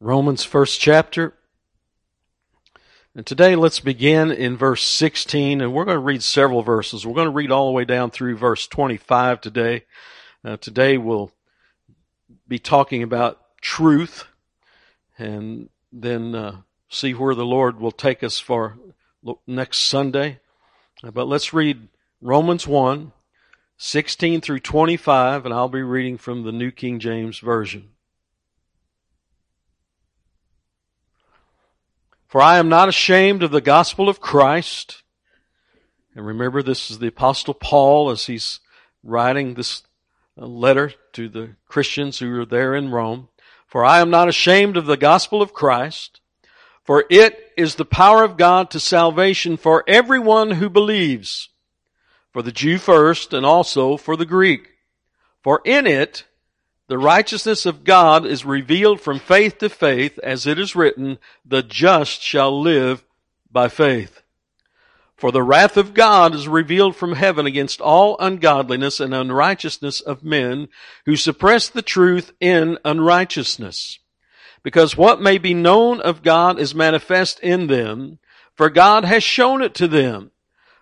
Romans first chapter. And today let's begin in verse 16 and we're going to read several verses. We're going to read all the way down through verse 25 today. Uh, today we'll be talking about truth and then uh, see where the Lord will take us for next Sunday. Uh, but let's read Romans 1, 16 through 25 and I'll be reading from the New King James Version. For I am not ashamed of the gospel of Christ. And remember, this is the apostle Paul as he's writing this uh, letter to the Christians who are there in Rome. For I am not ashamed of the gospel of Christ, for it is the power of God to salvation for everyone who believes, for the Jew first and also for the Greek. For in it the righteousness of God is revealed from faith to faith, as it is written, the just shall live by faith. For the wrath of God is revealed from heaven against all ungodliness and unrighteousness of men who suppress the truth in unrighteousness. Because what may be known of God is manifest in them, for God has shown it to them.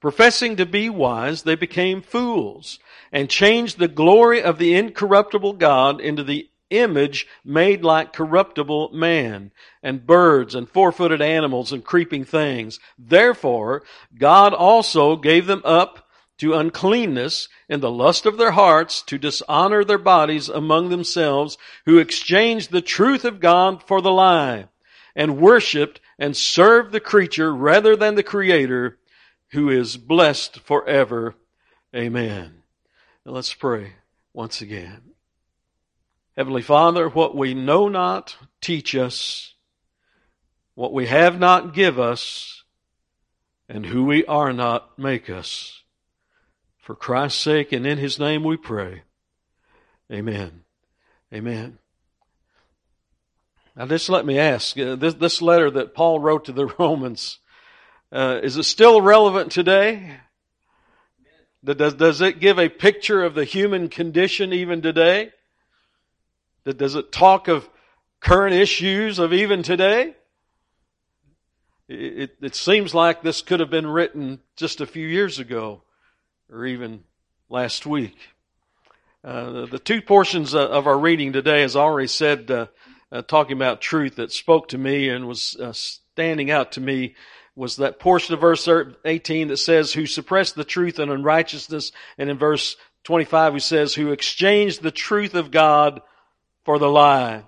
Professing to be wise, they became fools and changed the glory of the incorruptible God into the image made like corruptible man and birds and four-footed animals and creeping things. Therefore, God also gave them up to uncleanness in the lust of their hearts to dishonor their bodies among themselves who exchanged the truth of God for the lie and worshiped and served the creature rather than the creator who is blessed forever. Amen. Now let's pray once again. Heavenly Father, what we know not, teach us. What we have not, give us. And who we are not, make us. For Christ's sake and in His name we pray. Amen. Amen. Now just let me ask, uh, this, this letter that Paul wrote to the Romans, uh, is it still relevant today? Does, does it give a picture of the human condition even today? Does it talk of current issues of even today? It, it, seems like this could have been written just a few years ago or even last week. Uh, the, the, two portions of our reading today, as I already said, uh, uh, talking about truth that spoke to me and was uh, standing out to me was that portion of verse 18 that says, who suppressed the truth in unrighteousness, and in verse 25 who says, who exchanged the truth of God for the lie.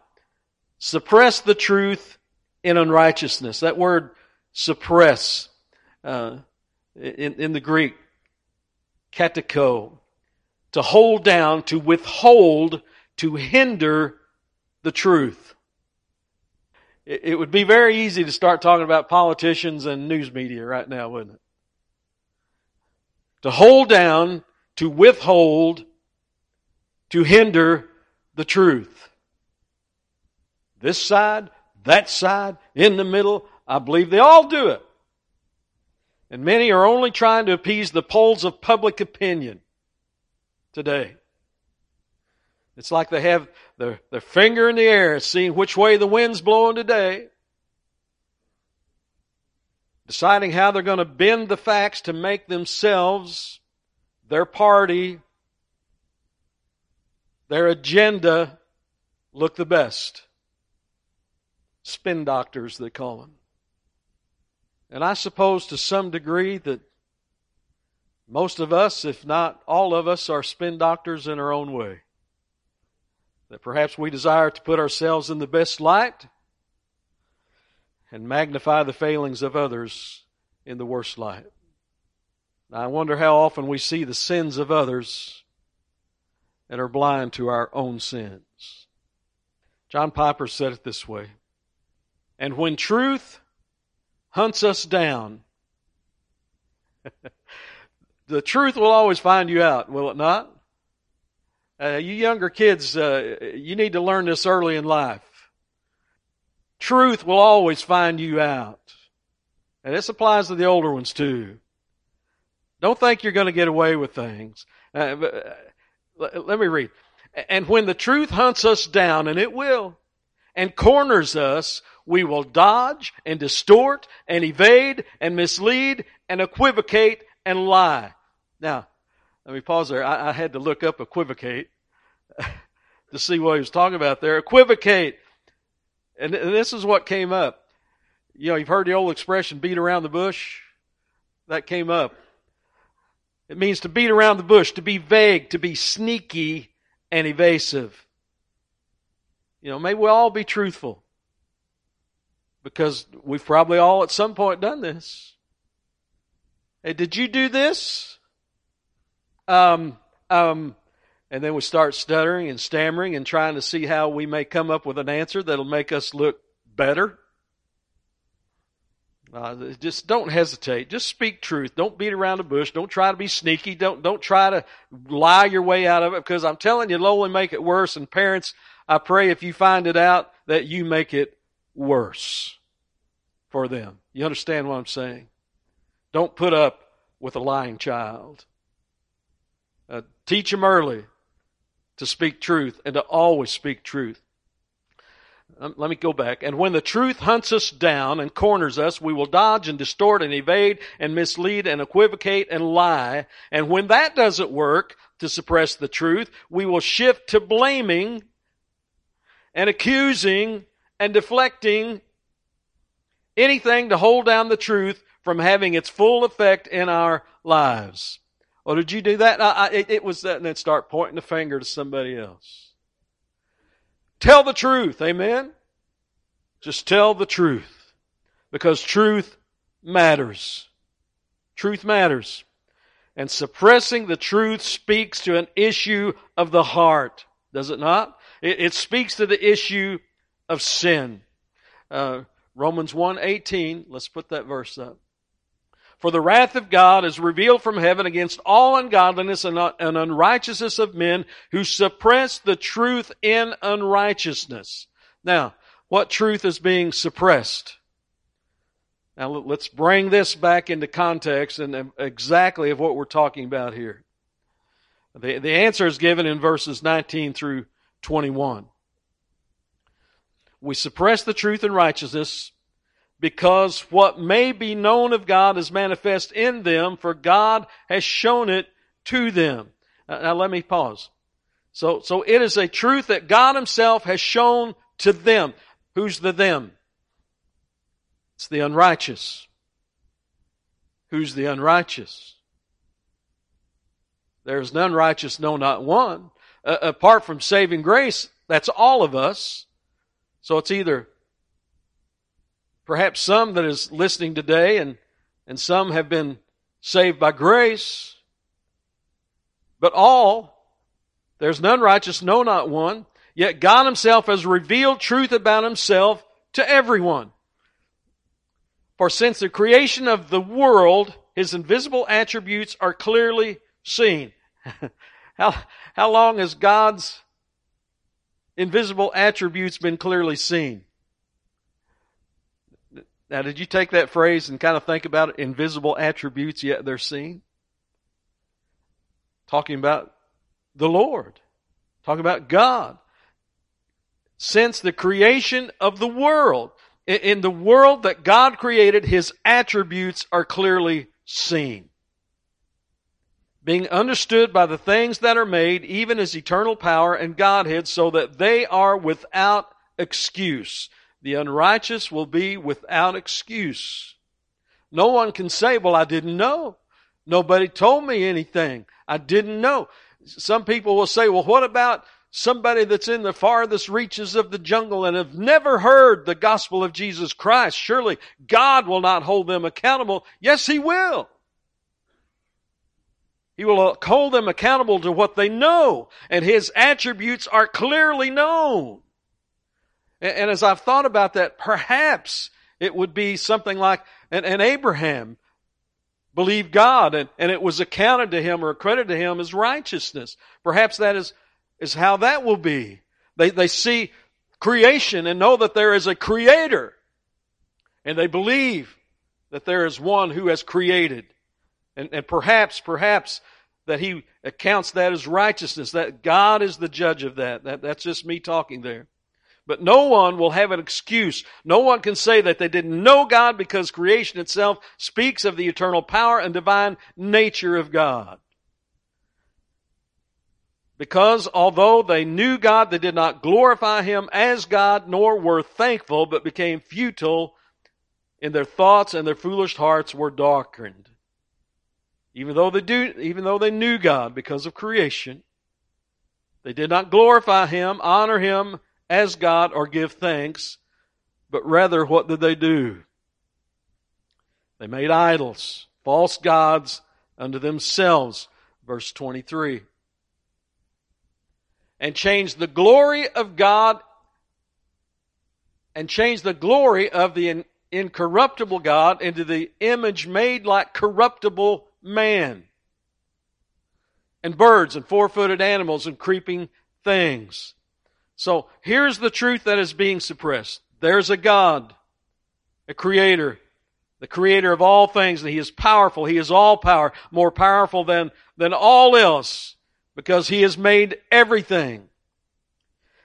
Suppress the truth in unrighteousness. That word suppress, uh, in, in the Greek, katecho, to hold down, to withhold, to hinder the truth it would be very easy to start talking about politicians and news media right now, wouldn't it? To hold down, to withhold, to hinder the truth. This side, that side, in the middle, I believe they all do it. And many are only trying to appease the polls of public opinion today. It's like they have their, their finger in the air, seeing which way the wind's blowing today. Deciding how they're going to bend the facts to make themselves, their party, their agenda look the best. Spin doctors, they call them. And I suppose to some degree that most of us, if not all of us, are spin doctors in our own way. That perhaps we desire to put ourselves in the best light and magnify the failings of others in the worst light. I wonder how often we see the sins of others and are blind to our own sins. John Piper said it this way And when truth hunts us down, the truth will always find you out, will it not? Uh, you younger kids, uh, you need to learn this early in life. Truth will always find you out. And this applies to the older ones too. Don't think you're going to get away with things. Uh, but, uh, let me read. And when the truth hunts us down, and it will, and corners us, we will dodge and distort and evade and mislead and equivocate and lie. Now, let me pause there. I, I had to look up equivocate to see what he was talking about there. Equivocate. And, and this is what came up. You know, you've heard the old expression, beat around the bush. That came up. It means to beat around the bush, to be vague, to be sneaky and evasive. You know, may we all be truthful. Because we've probably all at some point done this. Hey, did you do this? Um, um, and then we start stuttering and stammering and trying to see how we may come up with an answer that'll make us look better. Uh, just don't hesitate. Just speak truth. Don't beat around the bush. Don't try to be sneaky. Don't don't try to lie your way out of it because I'm telling you, it'll only make it worse. And parents, I pray if you find it out that you make it worse for them. You understand what I'm saying? Don't put up with a lying child. Teach them early to speak truth and to always speak truth. Um, let me go back. And when the truth hunts us down and corners us, we will dodge and distort and evade and mislead and equivocate and lie. And when that doesn't work to suppress the truth, we will shift to blaming and accusing and deflecting anything to hold down the truth from having its full effect in our lives. Or did you do that? I, I, it, it was that, and then start pointing the finger to somebody else. Tell the truth. Amen. Just tell the truth. Because truth matters. Truth matters. And suppressing the truth speaks to an issue of the heart. Does it not? It, it speaks to the issue of sin. Uh, Romans 1.18, let's put that verse up. For the wrath of God is revealed from heaven against all ungodliness and, unrighteousness of men who suppress the truth in unrighteousness. Now, what truth is being suppressed? Now let's bring this back into context and exactly of what we're talking about here. The, the answer is given in verses 19 through 21. We suppress the truth in righteousness because what may be known of God is manifest in them, for God has shown it to them. Now let me pause. So, so it is a truth that God Himself has shown to them. Who's the them? It's the unrighteous. Who's the unrighteous? There's none righteous, no, not one. Uh, apart from saving grace, that's all of us. So it's either perhaps some that is listening today and, and some have been saved by grace, but all, there's none righteous, no, not one. Yet God himself has revealed truth about himself to everyone. For since the creation of the world, his invisible attributes are clearly seen. how, how long has God's invisible attributes been clearly seen? Now, did you take that phrase and kind of think about it? Invisible attributes, yet they're seen? Talking about the Lord. Talking about God since the creation of the world. In the world that God created, His attributes are clearly seen. Being understood by the things that are made, even as eternal power and Godhead, so that they are without excuse. The unrighteous will be without excuse. No one can say, well, I didn't know. Nobody told me anything. I didn't know. Some people will say, well, what about somebody that's in the farthest reaches of the jungle and have never heard the gospel of Jesus Christ, surely God will not hold them accountable. Yes, He will. He will hold them accountable to what they know, and His attributes are clearly known. And, as I've thought about that, perhaps it would be something like, and, and Abraham believed God and, and it was accounted to him or accredited to him as righteousness. Perhaps that is, is how that will be. They, they see creation and know that there is a creator. And they believe that there is one who has created. And, and perhaps, perhaps that he accounts that as righteousness, that God is the judge of that. that that's just me talking there. But no one will have an excuse. No one can say that they didn't know God because creation itself speaks of the eternal power and divine nature of God. Because although they knew God, they did not glorify Him as God, nor were thankful, but became futile in their thoughts and their foolish hearts were darkened. Even though they do, even though they knew God because of creation, they did not glorify Him, honor Him, as God or give thanks, but rather what did they do? They made idols, false gods unto themselves. Verse 23. And changed the glory of God and changed the glory of the incorruptible God into the image made like corruptible man. And birds and four footed animals and creeping things. So here's the truth that is being suppressed. There's a God, a creator, the creator of all things, and he is powerful. He is all power, more powerful than, than all else, because he has made everything.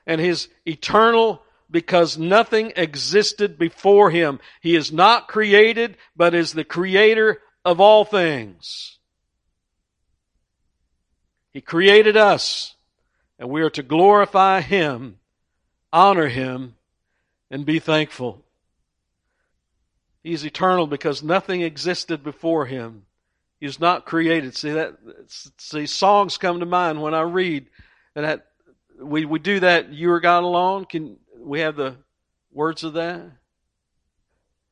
And his eternal, because nothing existed before him. He is not created, but is the creator of all things. He created us and we are to glorify Him, honor Him, and be thankful. He's eternal because nothing existed before Him. He is not created. See that? See, songs come to mind when I read, and that we we do that. You are God alone. Can we have the words of that?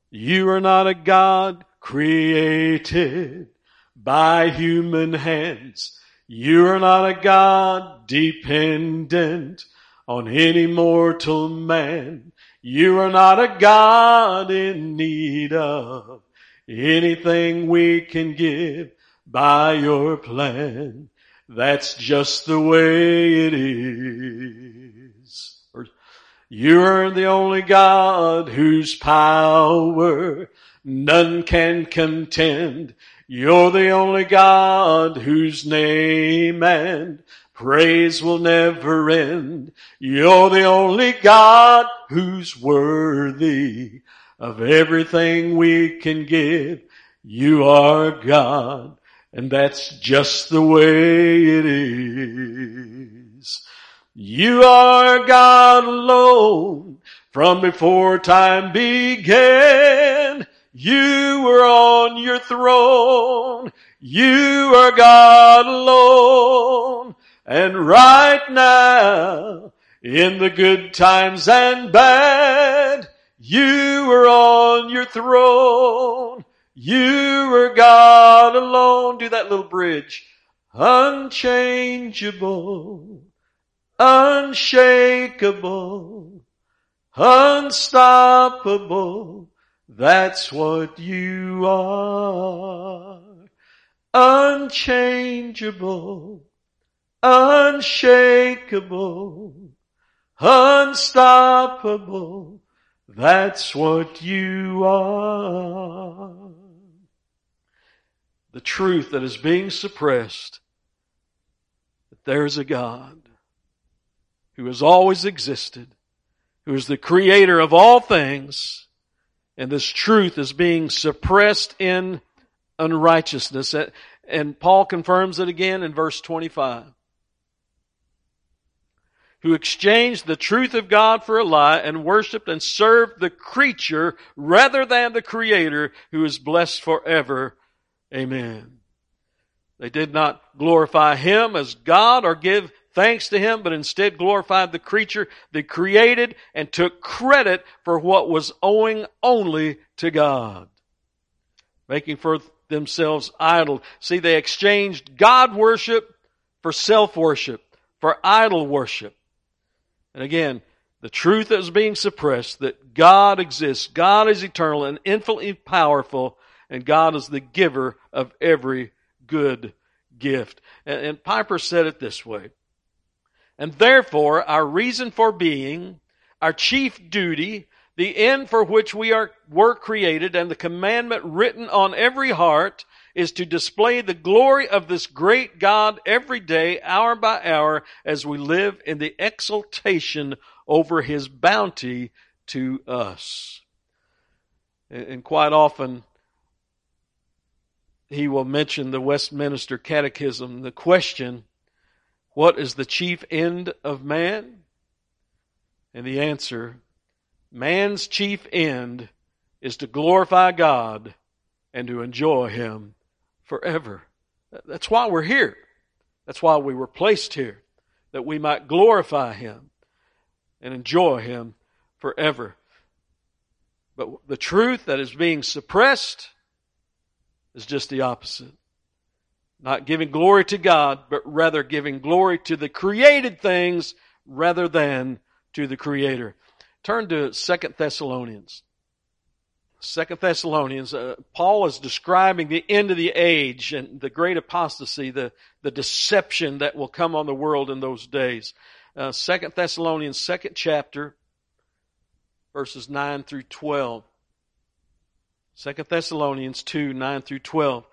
You are not a God created by human hands. You are not a God dependent on any mortal man. You are not a God in need of anything we can give by your plan. That's just the way it is. You're the only God whose power none can contend. You're the only God whose name and praise will never end. You're the only God who's worthy of everything we can give. You are God, and that's just the way it is. You are God alone from before time began. You were on your throne. You are God alone. And right now, in the good times and bad, you are on your throne. You are God alone. Do that little bridge. Unchangeable, unshakable, unstoppable, that's what you are. Unchangeable, unshakable, unstoppable. That's what you are. The truth that is being suppressed, that there's a God who has always existed, who is the creator of all things, and this truth is being suppressed in unrighteousness. And Paul confirms it again in verse 25. Who exchanged the truth of God for a lie and worshiped and served the creature rather than the creator who is blessed forever. Amen. They did not glorify him as God or give thanks to him, but instead glorified the creature that created and took credit for what was owing only to God. Making for themselves idol. See, they exchanged God worship for self worship, for idol worship. And again, the truth that was being suppressed, that God exists, God is eternal and infinitely powerful, and God is the giver of every good gift. And, and Piper said it this way. And therefore, our reason for being, our chief duty, the end for which we are, were created, and the commandment written on every heart is to display the glory of this great God every day, hour by hour, as we live in the exultation over His bounty to us. And quite often, he will mention the Westminster Catechism, the question, what is the chief end of man? And the answer, man's chief end is to glorify God and to enjoy Him forever. That's why we're here. That's why we were placed here, that we might glorify Him and enjoy Him forever. But the truth that is being suppressed is just the opposite. Not giving glory to God, but rather giving glory to the created things rather than to the Creator. Turn to Second Thessalonians. Second Thessalonians, uh, Paul is describing the end of the age and the great apostasy, the, the deception that will come on the world in those days. Uh, Second Thessalonians, second chapter, verses 9 through 12. Second Thessalonians 2, 9 through 12.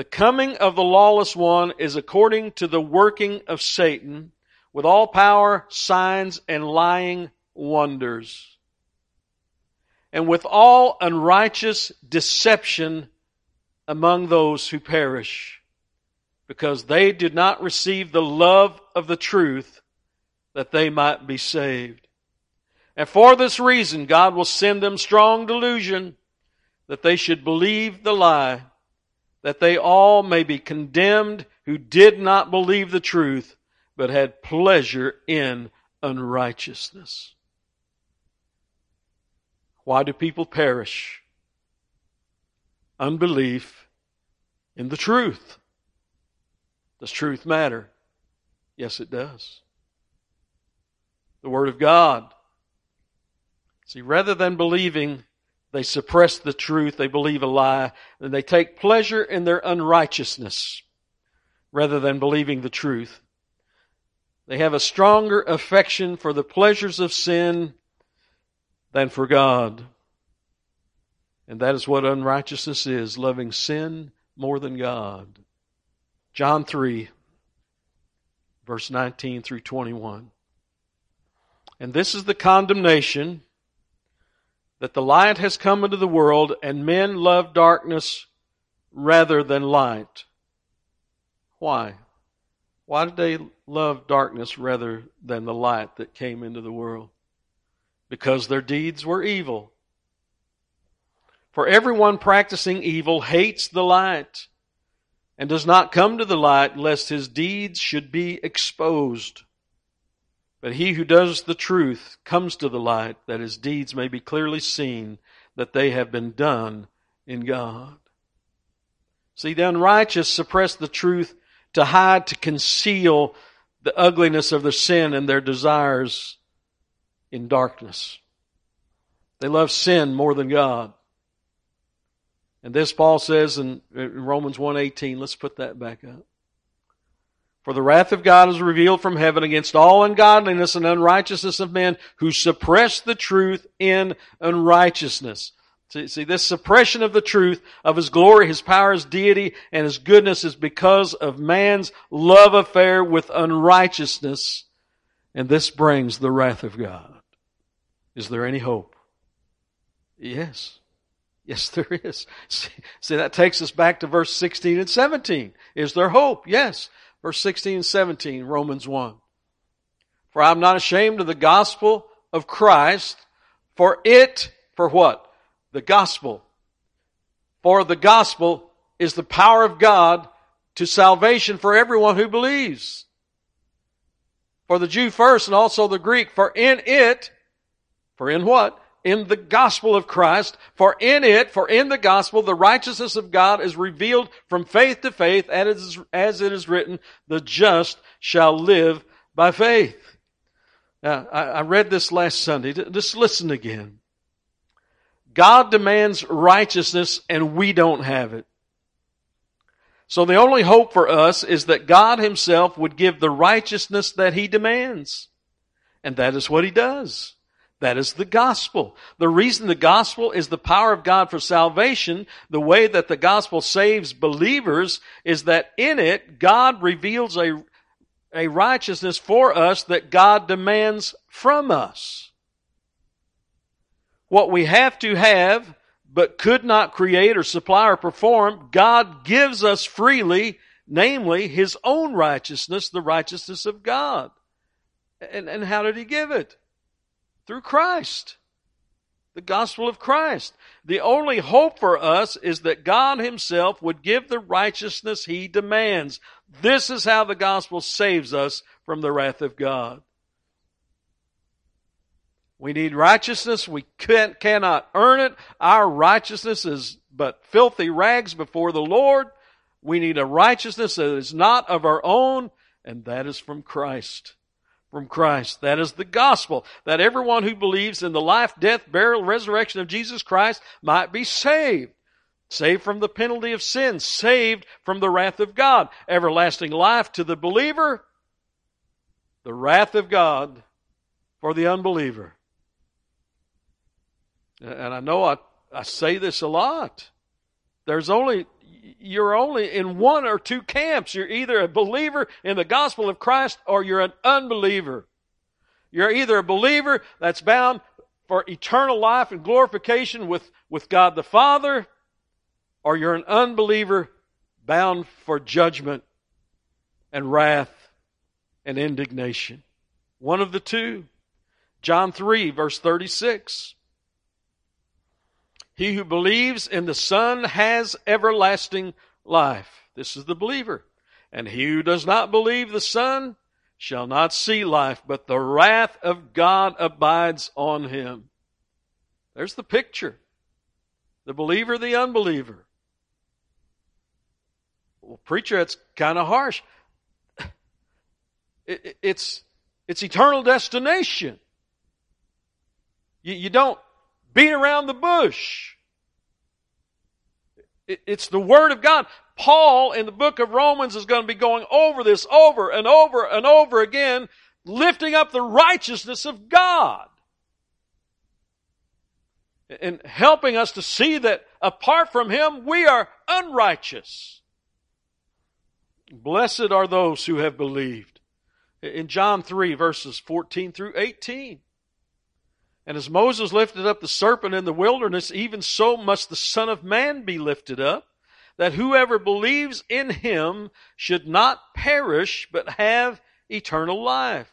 The coming of the lawless one is according to the working of Satan with all power, signs, and lying wonders and with all unrighteous deception among those who perish, because they did not receive the love of the truth that they might be saved. And for this reason, God will send them strong delusion that they should believe the lie, that they all may be condemned who did not believe the truth, but had pleasure in unrighteousness. Why do people perish? Unbelief in the truth. Does truth matter? Yes, it does. The Word of God. See, rather than believing, they suppress the truth, they believe a lie, and they take pleasure in their unrighteousness rather than believing the truth. They have a stronger affection for the pleasures of sin than for God. And that is what unrighteousness is, loving sin more than God. John 3, verse 19 through 21. And this is the condemnation that the light has come into the world and men love darkness rather than light. Why? Why did they love darkness rather than the light that came into the world? because their deeds were evil. For everyone practicing evil hates the light and does not come to the light lest his deeds should be exposed. But he who does the truth comes to the light that his deeds may be clearly seen that they have been done in God. See, the unrighteous suppress the truth to hide, to conceal the ugliness of their sin and their desires in darkness. They love sin more than God. And this Paul says in, Romans 1:18, let's put that back up. For the wrath of God is revealed from heaven against all ungodliness and unrighteousness of men who suppress the truth in unrighteousness. See, see, this suppression of the truth of His glory, His power, His deity, and His goodness is because of man's love affair with unrighteousness. And this brings the wrath of God. Is there any hope? Yes. Yes, there is. See, see, that takes us back to verse 16 and 17. Is there hope? Yes. Verse 16 and 17, Romans 1. For I'm not ashamed of the gospel of Christ, for it, for what? The gospel. For the gospel is the power of God to salvation for everyone who believes. For the Jew first and also the Greek, for in it for in what? In the gospel of Christ. For in it, for in the gospel, the righteousness of God is revealed from faith to faith, as it is written, the just shall live by faith. Uh, I, I read this last Sunday. Just listen again. God demands righteousness and we don't have it. So the only hope for us is that God himself would give the righteousness that he demands. And that is what he does. That is the gospel. The reason the gospel is the power of God for salvation, the way that the gospel saves believers is that in it, God reveals a, a righteousness for us that God demands from us. What we have to have but could not create or supply or perform, God gives us freely, namely His own righteousness, the righteousness of God. And, and how did He give it? Through Christ. The gospel of Christ. The only hope for us is that God Himself would give the righteousness He demands. This is how the gospel saves us from the wrath of God. We need righteousness. We can, cannot earn it. Our righteousness is but filthy rags before the Lord. We need a righteousness that is not of our own, and that is from Christ. From Christ. That is the gospel. That everyone who believes in the life, death, burial, resurrection of Jesus Christ might be saved. Saved from the penalty of sin. Saved from the wrath of God. Everlasting life to the believer. The wrath of God for the unbeliever. And I know I, I say this a lot. There's only, you're only in one or two camps. You're either a believer in the gospel of Christ or you're an unbeliever. You're either a believer that's bound for eternal life and glorification with, with God the Father, or you're an unbeliever bound for judgment and wrath and indignation. One of the two. John 3, verse 36. He who believes in the Son has everlasting life. This is the believer. And he who does not believe the Son shall not see life, but the wrath of God abides on him. There's the picture. The believer, the unbeliever. Well, preacher, it's kind of harsh. It, it's, it's eternal destination. You, you don't beat around the bush. It's the Word of God. Paul in the book of Romans is going to be going over this over and over and over again, lifting up the righteousness of God. And helping us to see that apart from Him, we are unrighteous. Blessed are those who have believed. In John 3 verses 14 through 18. And as Moses lifted up the serpent in the wilderness, even so must the Son of Man be lifted up, that whoever believes in him should not perish, but have eternal life.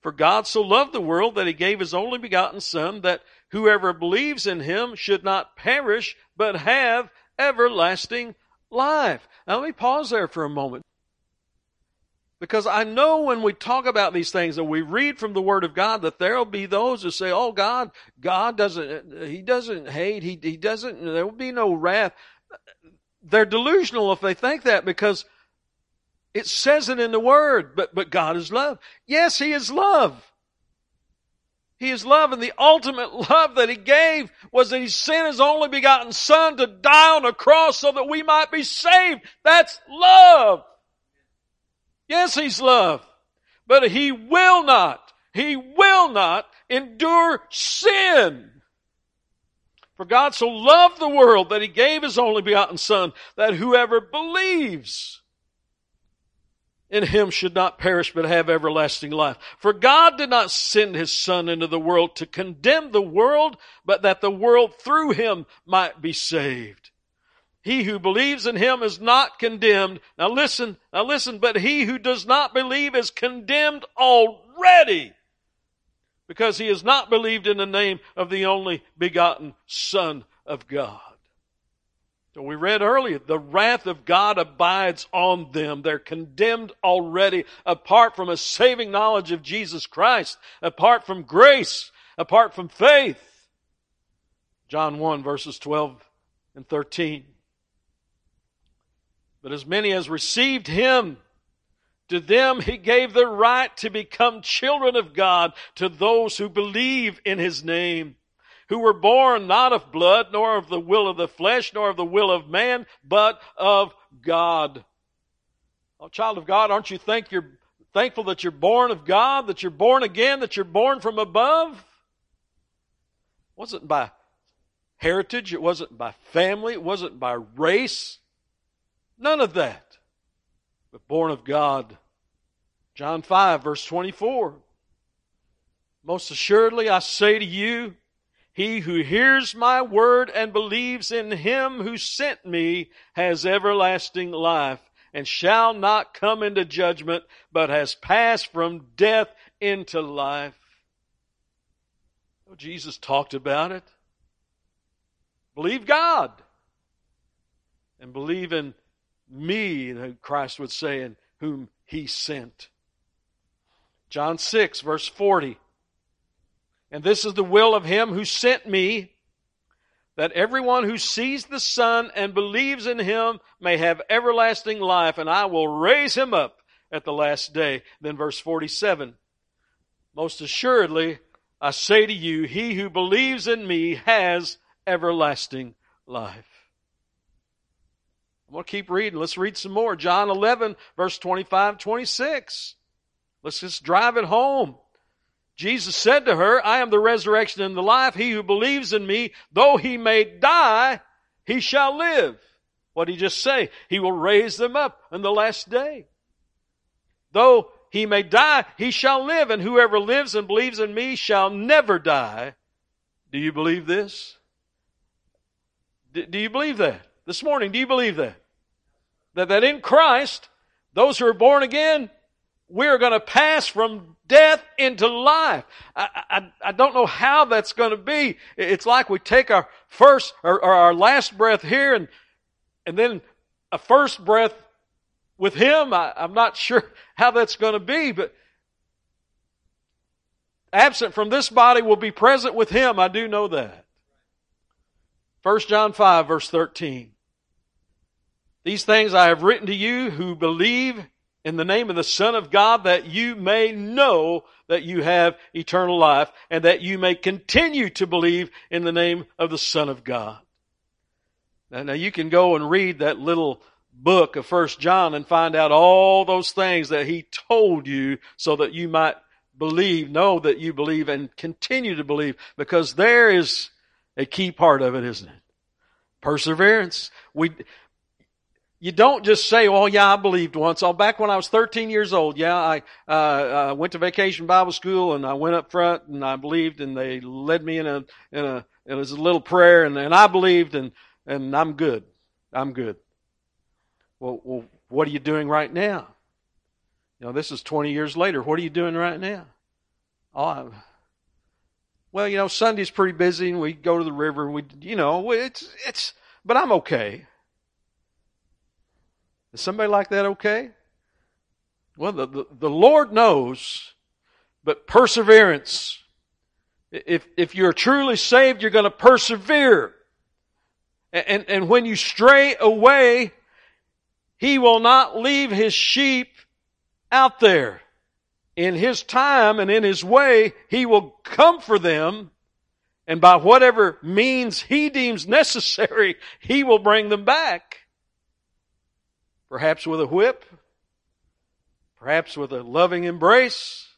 For God so loved the world that he gave his only begotten Son, that whoever believes in him should not perish, but have everlasting life. Now let me pause there for a moment. Because I know when we talk about these things and we read from the Word of God that there'll be those who say, oh God, God doesn't, He doesn't hate, He, he doesn't, there will be no wrath. They're delusional if they think that because it says it in the Word, but, but God is love. Yes, He is love. He is love and the ultimate love that He gave was that He sent His only begotten Son to die on a cross so that we might be saved. That's love. Yes, He's love. But He will not, He will not endure sin. For God so loved the world that He gave His only begotten Son, that whoever believes in Him should not perish but have everlasting life. For God did not send His Son into the world to condemn the world, but that the world through Him might be saved. He who believes in him is not condemned. Now listen, now listen, but he who does not believe is condemned already because he has not believed in the name of the only begotten Son of God. So we read earlier, the wrath of God abides on them. They're condemned already apart from a saving knowledge of Jesus Christ, apart from grace, apart from faith. John 1 verses 12 and 13. But as many as received him, To them he gave the right to become children of God to those who believe in his name, who were born not of blood, nor of the will of the flesh, nor of the will of man, but of God. Oh, child of God, aren't you think you're thankful that you're born of God, that you're born again, that you're born from above? It wasn't by heritage, it wasn't by family, it wasn't by race. None of that but born of God. John 5, verse 24. Most assuredly, I say to you, he who hears my word and believes in him who sent me has everlasting life and shall not come into judgment, but has passed from death into life. Oh, Jesus talked about it. Believe God and believe in me, Christ would say, and whom he sent. John 6, verse 40. And this is the will of him who sent me, that everyone who sees the Son and believes in him may have everlasting life, and I will raise him up at the last day. Then verse 47. Most assuredly, I say to you, he who believes in me has everlasting life. I'm going to keep reading. Let's read some more. John 11, verse 25, 26. Let's just drive it home. Jesus said to her, I am the resurrection and the life. He who believes in me, though he may die, he shall live. What did he just say? He will raise them up in the last day. Though he may die, he shall live, and whoever lives and believes in me shall never die. Do you believe this? do you believe that? This morning. Do you believe that? That, that in Christ, those who are born again, we're going to pass from death into life. I, I, I don't know how that's going to be. It's like we take our first or, or our last breath here and, and then a first breath with Him. I, I'm not sure how that's going to be, but absent from this body will be present with Him. I do know that. 1 John 5 verse 13. These things I have written to you who believe in the name of the Son of God that you may know that you have eternal life and that you may continue to believe in the name of the Son of God. Now, now you can go and read that little book of First John and find out all those things that he told you so that you might believe, know that you believe and continue to believe because there is a key part of it, isn't it? Perseverance. We, you don't just say, "Oh, yeah, I believed once." Oh, back when I was 13 years old, yeah, I uh, uh, went to vacation Bible school and I went up front and I believed, and they led me in a in a it was a little prayer, and, and I believed, and and I'm good. I'm good. Well, well, what are you doing right now? You know, this is 20 years later. What are you doing right now? Oh, I'm, well, you know, Sunday's pretty busy, and we go to the river. and We, you know, it's it's, but I'm okay. Is somebody like that okay? Well, the, the, the Lord knows, but perseverance. If, if you're truly saved, you're going to persevere. And, and when you stray away, He will not leave His sheep out there. In His time and in His way, He will come for them, and by whatever means He deems necessary, He will bring them back perhaps with a whip, perhaps with a loving embrace,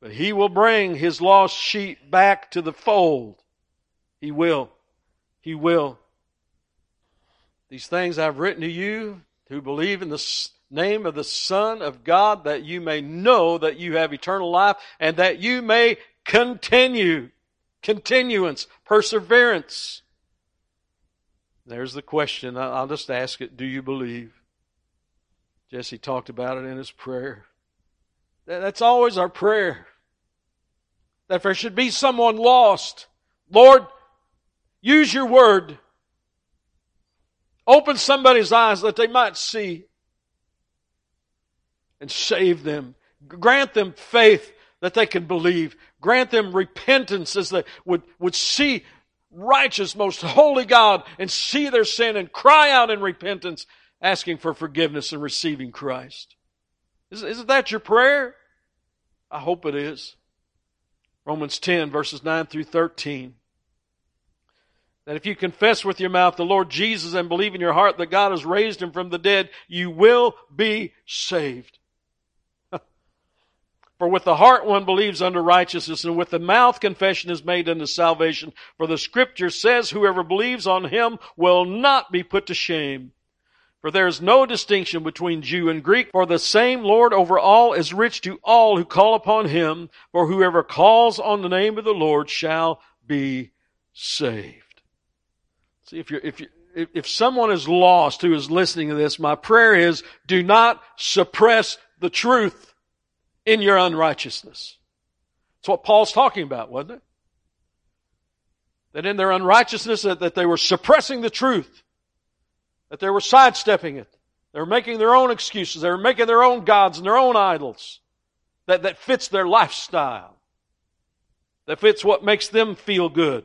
but he will bring his lost sheep back to the fold. He will. He will. These things I've written to you who believe in the name of the Son of God that you may know that you have eternal life and that you may continue. Continuance, perseverance there's the question. I'll just ask it Do you believe? Jesse talked about it in his prayer. That's always our prayer. That there should be someone lost, Lord, use your word. Open somebody's eyes that they might see and save them. Grant them faith that they can believe. Grant them repentance as they would, would see righteous, most holy God and see their sin and cry out in repentance, asking for forgiveness and receiving Christ. Isn't that your prayer? I hope it is. Romans 10 verses 9 through 13. That if you confess with your mouth the Lord Jesus and believe in your heart that God has raised him from the dead, you will be saved. For with the heart one believes unto righteousness, and with the mouth confession is made unto salvation. For the scripture says, whoever believes on him will not be put to shame. For there is no distinction between Jew and Greek, for the same Lord over all is rich to all who call upon him, for whoever calls on the name of the Lord shall be saved. See, if you're, if you, if, someone is lost who is listening to this, my prayer is do not suppress the truth in your unrighteousness. That's what Paul's talking about, wasn't it? That in their unrighteousness that, that they were suppressing the truth. That they were sidestepping it. They were making their own excuses. They were making their own gods and their own idols. That, that fits their lifestyle. That fits what makes them feel good.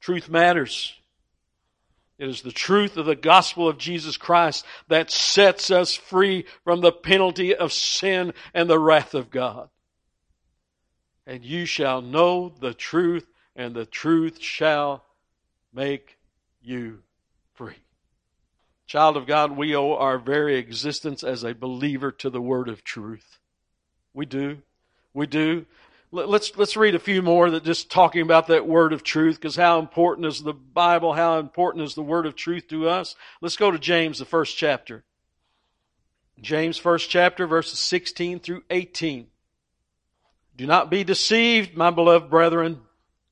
Truth matters. It is the truth of the gospel of Jesus Christ that sets us free from the penalty of sin and the wrath of God. And you shall know the truth, and the truth shall make you free. Child of God, we owe our very existence as a believer to the word of truth. We do. We do. Let's, let's read a few more that just talking about that word of truth, because how important is the Bible? How important is the word of truth to us? Let's go to James, the first chapter. James, first chapter, verses 16 through 18. Do not be deceived, my beloved brethren.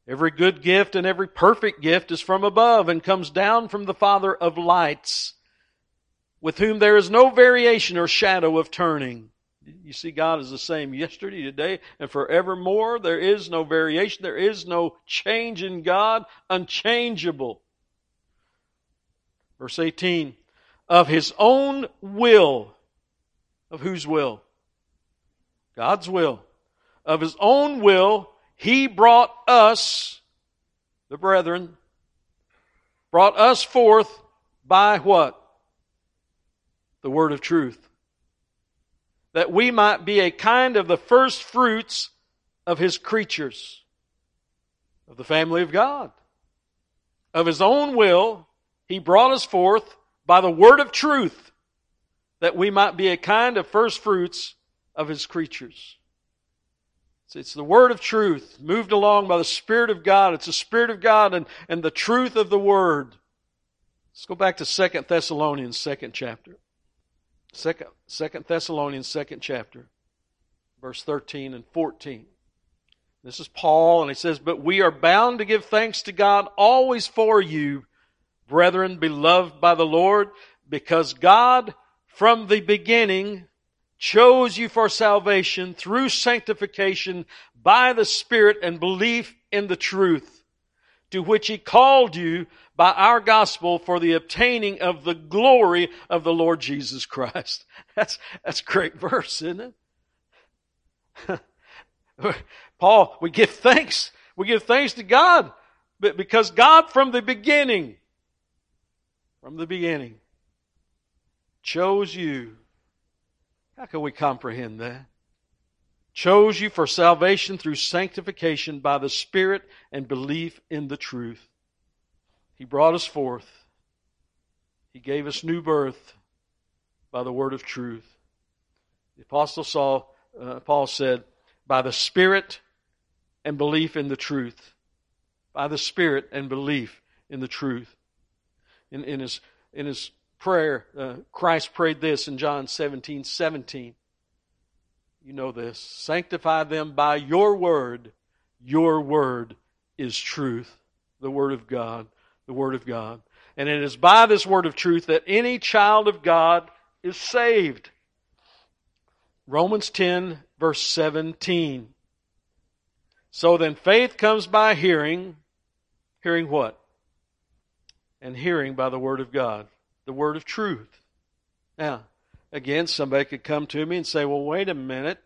Every good gift and every perfect gift is from above and comes down from the Father of lights, with whom there is no variation or shadow of turning. You see, God is the same yesterday, today, and forevermore. There is no variation. There is no change in God. Unchangeable. Verse 18. Of His own will. Of whose will? God's will. Of His own will, He brought us, the brethren, brought us forth by what? The word of truth that we might be a kind of the first fruits of his creatures, of the family of God. Of his own will, he brought us forth by the word of truth, that we might be a kind of first fruits of his creatures. It's the word of truth, moved along by the Spirit of God. It's the Spirit of God and, and the truth of the word. Let's go back to Second Thessalonians, second chapter. Second, Second Thessalonians, second chapter, verse 13 and 14. This is Paul, and he says, But we are bound to give thanks to God always for you, brethren, beloved by the Lord, because God from the beginning chose you for salvation through sanctification by the Spirit and belief in the truth, to which he called you by our gospel for the obtaining of the glory of the Lord Jesus Christ. That's, that's a great verse, isn't it? Paul, we give thanks. We give thanks to God because God from the beginning, from the beginning, chose you. How can we comprehend that? Chose you for salvation through sanctification by the Spirit and belief in the truth. He brought us forth. He gave us new birth by the word of truth. The apostle Saul, uh, Paul said, by the Spirit and belief in the truth. By the Spirit and belief in the truth. In, in his, in his prayer, uh, Christ prayed this in John 17, 17. You know this. Sanctify them by your word. Your word is truth, the word of God the Word of God. And it is by this Word of truth that any child of God is saved. Romans 10, verse 17. So then faith comes by hearing. Hearing what? And hearing by the Word of God, the Word of truth. Now, again, somebody could come to me and say, well, wait a minute.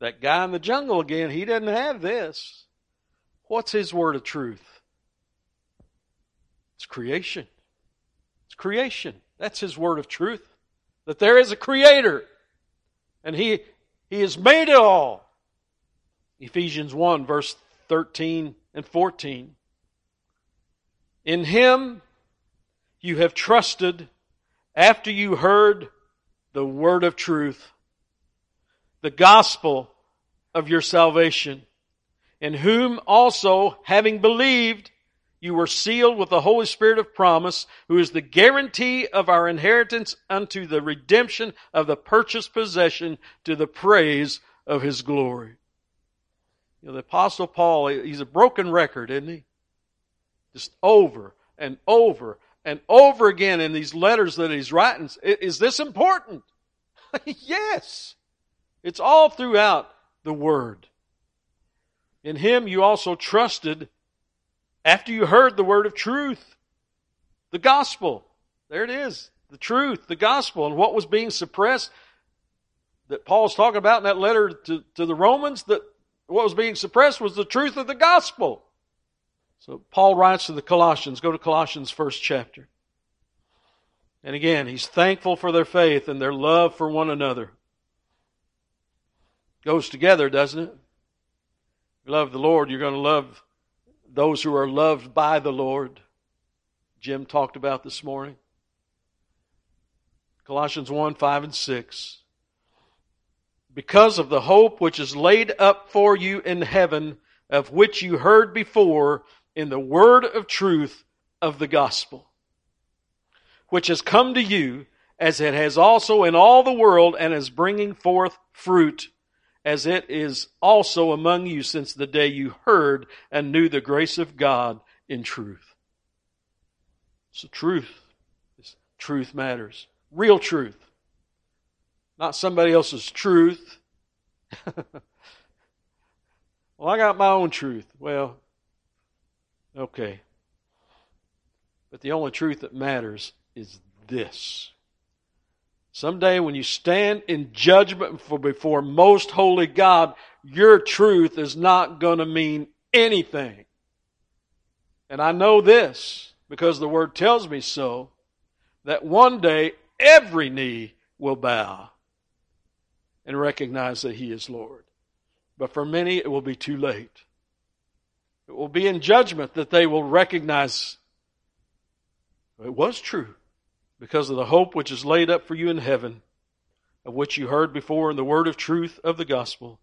That guy in the jungle again, he doesn't have this. What's his word of truth? It's creation. It's creation. That's His word of truth. that there is a creator and he, he has made it all. Ephesians 1 verse 13 and 14. In him you have trusted after you heard the word of truth, the gospel of your salvation, in whom also, having believed, you were sealed with the Holy Spirit of promise, who is the guarantee of our inheritance unto the redemption of the purchased possession to the praise of his glory. You know, the apostle Paul, he's a broken record, isn't he? Just over and over and over again in these letters that he's writing. Is this important? yes. It's all throughout the Word. In Him you also trusted after you heard the word of truth, the gospel. There it is. The truth, the gospel, and what was being suppressed that Paul's talking about in that letter to, to the Romans, that what was being suppressed was the truth of the gospel. So Paul writes to the Colossians, go to Colossians first chapter. And again, he's thankful for their faith and their love for one another. Goes together, doesn't it? you love the Lord, you're going to love those who are loved by the Lord. Jim talked about this morning. Colossians 1 5 and 6. Because of the hope which is laid up for you in heaven, of which you heard before in the word of truth of the gospel, which has come to you as it has also in all the world and is bringing forth fruit as it is also among you since the day you heard and knew the grace of God in truth. So truth, truth matters. Real truth. Not somebody else's truth. well, I got my own truth. Well, okay. But the only truth that matters is this. Someday when you stand in judgment before most holy God, your truth is not going to mean anything. And I know this because the word tells me so that one day every knee will bow and recognize that he is Lord. But for many it will be too late. It will be in judgment that they will recognize it was true because of the hope which is laid up for you in heaven, of which you heard before in the word of truth of the gospel,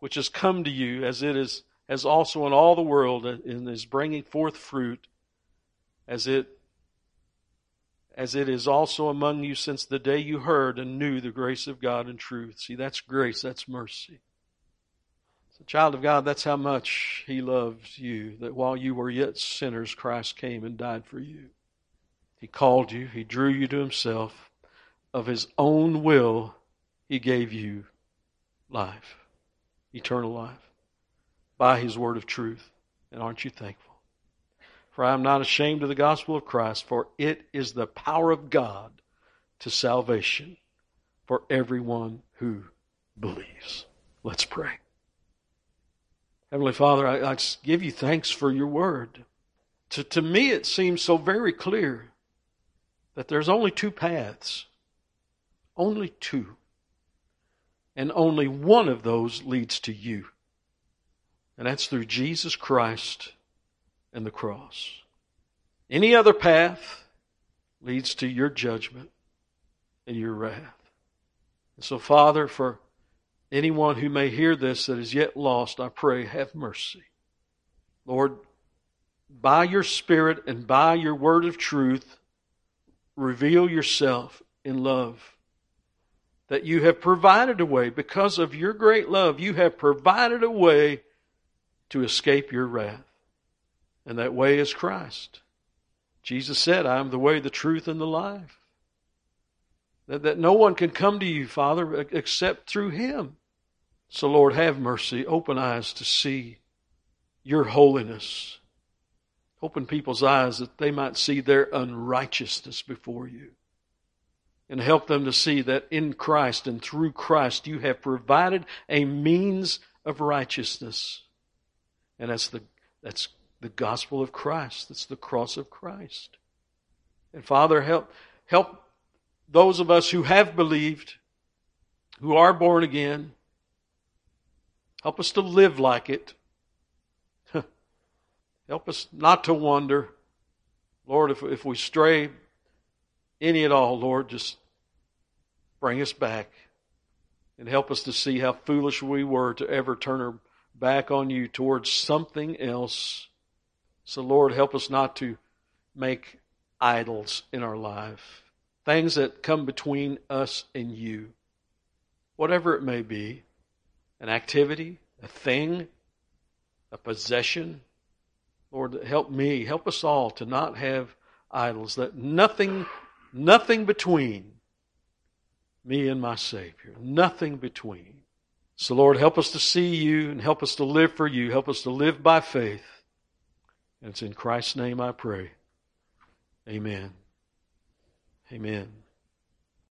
which has come to you as it is as also in all the world and is bringing forth fruit as it as it is also among you since the day you heard and knew the grace of God and truth. See, that's grace, that's mercy. Child of God, that's how much He loves you, that while you were yet sinners, Christ came and died for you. He called you, He drew you to Himself. Of His own will, He gave you life, eternal life, by His word of truth. And aren't you thankful? For I am not ashamed of the gospel of Christ, for it is the power of God to salvation for everyone who believes. Let's pray. Heavenly Father, I, I give you thanks for your word. To, to me, it seems so very clear that there's only two paths. Only two. And only one of those leads to you. And that's through Jesus Christ and the cross. Any other path leads to your judgment and your wrath. And so, Father, for anyone who may hear this that is yet lost, I pray, have mercy. Lord, by your Spirit and by your word of truth, reveal yourself in love. That you have provided a way, because of your great love, you have provided a way to escape your wrath. And that way is Christ. Jesus said, I am the way, the truth, and the life. That, that no one can come to you, Father, except through Him. So, Lord, have mercy. Open eyes to see your holiness Open people's eyes that they might see their unrighteousness before you. And help them to see that in Christ and through Christ you have provided a means of righteousness. And that's the, that's the gospel of Christ. That's the cross of Christ. And Father, help, help those of us who have believed, who are born again. Help us to live like it. Help us not to wonder. Lord, if, if we stray any at all, Lord, just bring us back and help us to see how foolish we were to ever turn our back on you towards something else. So, Lord, help us not to make idols in our life, things that come between us and you, whatever it may be an activity, a thing, a possession. Lord, help me, help us all to not have idols, that nothing, nothing between me and my Savior, nothing between. So, Lord, help us to see you and help us to live for you. Help us to live by faith. And it's in Christ's name I pray. Amen. Amen.